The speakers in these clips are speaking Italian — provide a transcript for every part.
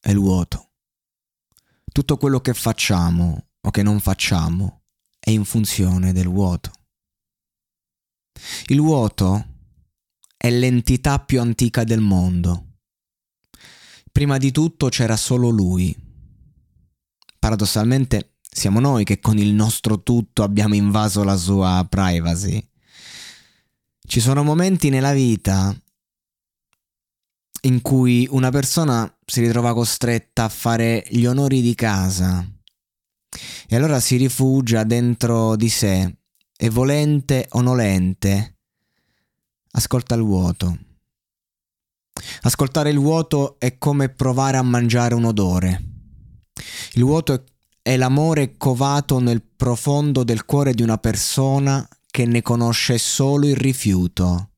è il vuoto. Tutto quello che facciamo o che non facciamo è in funzione del vuoto. Il vuoto è l'entità più antica del mondo. Prima di tutto c'era solo lui. Paradossalmente siamo noi che con il nostro tutto abbiamo invaso la sua privacy. Ci sono momenti nella vita in cui una persona si ritrova costretta a fare gli onori di casa e allora si rifugia dentro di sé e volente o nolente ascolta il vuoto. Ascoltare il vuoto è come provare a mangiare un odore. Il vuoto è l'amore covato nel profondo del cuore di una persona che ne conosce solo il rifiuto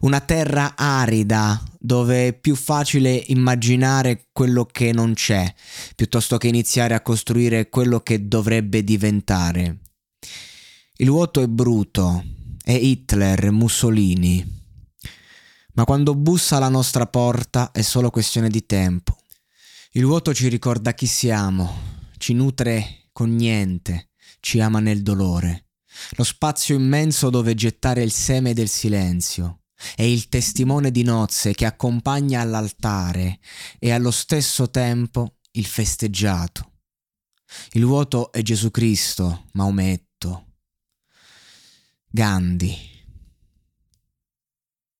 una terra arida dove è più facile immaginare quello che non c'è, piuttosto che iniziare a costruire quello che dovrebbe diventare. Il vuoto è bruto, è Hitler, Mussolini. Ma quando bussa alla nostra porta è solo questione di tempo. Il vuoto ci ricorda chi siamo, ci nutre con niente, ci ama nel dolore. Lo spazio immenso dove gettare il seme del silenzio è il testimone di nozze che accompagna all'altare e allo stesso tempo il festeggiato. Il vuoto è Gesù Cristo, Maometto, Gandhi.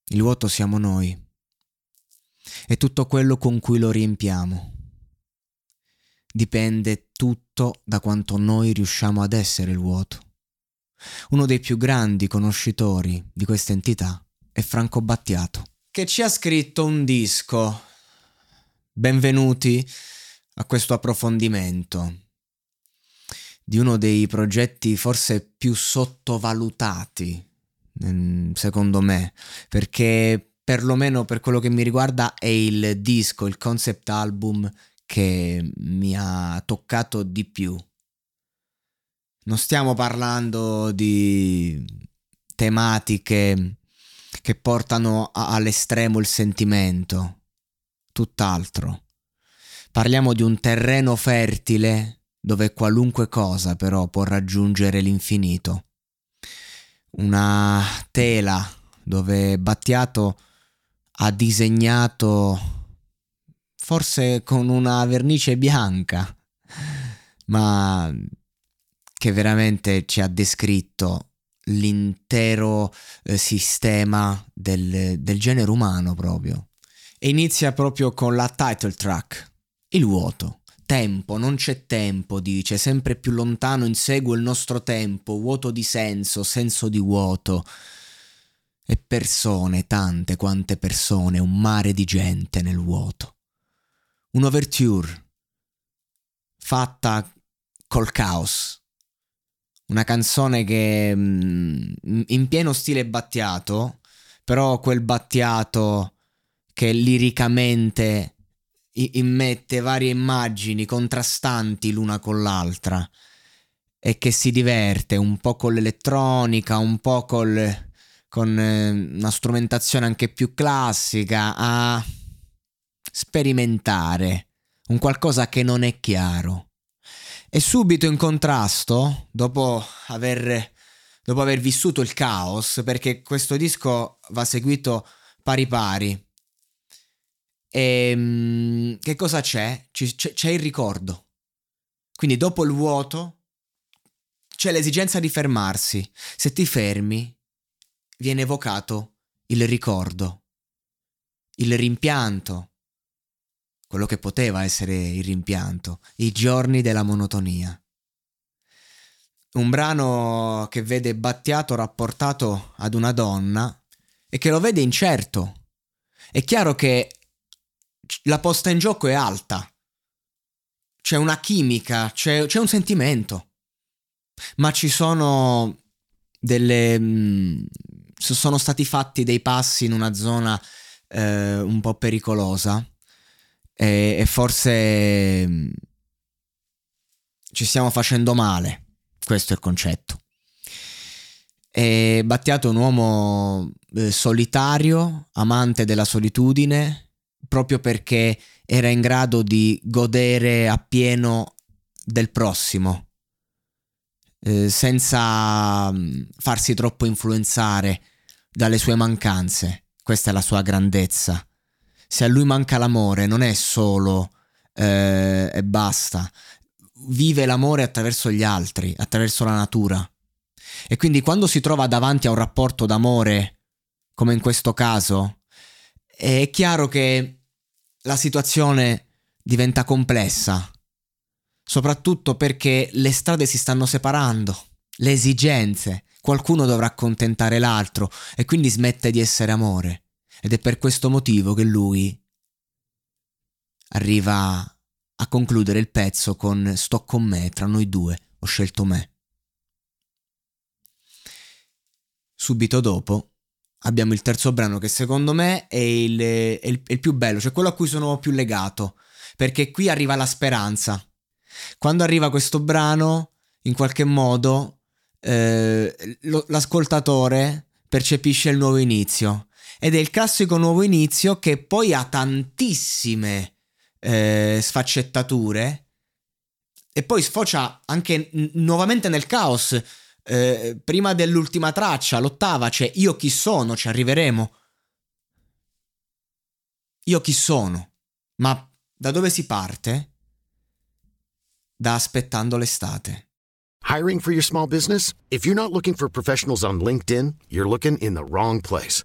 Il vuoto siamo noi. È tutto quello con cui lo riempiamo. Dipende tutto da quanto noi riusciamo ad essere il vuoto. Uno dei più grandi conoscitori di questa entità e Franco Battiato, che ci ha scritto un disco. Benvenuti a questo approfondimento di uno dei progetti forse più sottovalutati, mm, secondo me, perché perlomeno per quello che mi riguarda è il disco, il concept album che mi ha toccato di più. Non stiamo parlando di tematiche che portano a- all'estremo il sentimento, tutt'altro. Parliamo di un terreno fertile dove qualunque cosa però può raggiungere l'infinito. Una tela dove Battiato ha disegnato forse con una vernice bianca, ma che veramente ci ha descritto l'intero eh, sistema del, del genere umano proprio. E inizia proprio con la title track, il vuoto. Tempo, non c'è tempo, dice, sempre più lontano insegue il nostro tempo, vuoto di senso, senso di vuoto. E persone, tante quante persone, un mare di gente nel vuoto. Un'overture fatta col caos, una canzone che mm, in pieno stile Battiato, però quel Battiato che liricamente immette varie immagini contrastanti l'una con l'altra e che si diverte un po' con l'elettronica, un po' col, con eh, una strumentazione anche più classica a sperimentare un qualcosa che non è chiaro. E subito in contrasto, dopo aver, dopo aver vissuto il caos, perché questo disco va seguito pari pari, e, ehm, che cosa c'è? C- c'è il ricordo. Quindi dopo il vuoto c'è l'esigenza di fermarsi. Se ti fermi, viene evocato il ricordo, il rimpianto, quello che poteva essere il rimpianto, i giorni della monotonia. Un brano che vede Battiato rapportato ad una donna e che lo vede incerto. È chiaro che la posta in gioco è alta. C'è una chimica, c'è, c'è un sentimento. Ma ci sono delle... Mh, mm, sono stati fatti dei passi in una zona eh, un po' pericolosa e, e forse mh, mm, ci stiamo facendo male. Questo è il concetto. E Battiato è un uomo eh, solitario, amante della solitudine, proprio perché era in grado di godere appieno del prossimo, eh, senza mm, farsi troppo influenzare dalle sue mancanze. Questa è la sua grandezza. Se a lui manca l'amore, non è solo eh, e basta. Vive l'amore attraverso gli altri, attraverso la natura. E quindi quando si trova davanti a un rapporto d'amore, come in questo caso, è chiaro che la situazione diventa complessa, soprattutto perché le strade si stanno separando, le esigenze, qualcuno dovrà accontentare l'altro e quindi smette di essere amore. Ed è per questo motivo che lui arriva a concludere il pezzo con sto con me, tra noi due, ho scelto me. Subito dopo abbiamo il terzo brano che secondo me è il, è il, è il più bello, cioè quello a cui sono più legato, perché qui arriva la speranza. Quando arriva questo brano, in qualche modo, eh, l'ascoltatore percepisce il nuovo inizio. Ed è il classico nuovo inizio che poi ha tantissime eh, sfaccettature e poi sfocia anche n- nuovamente nel caos eh, prima dell'ultima traccia, l'ottava, c'è Io chi sono, ci arriveremo. Io chi sono? Ma da dove si parte? Da aspettando l'estate. Hiring for your small business? If you're not looking for professionals on LinkedIn, you're looking in the wrong place.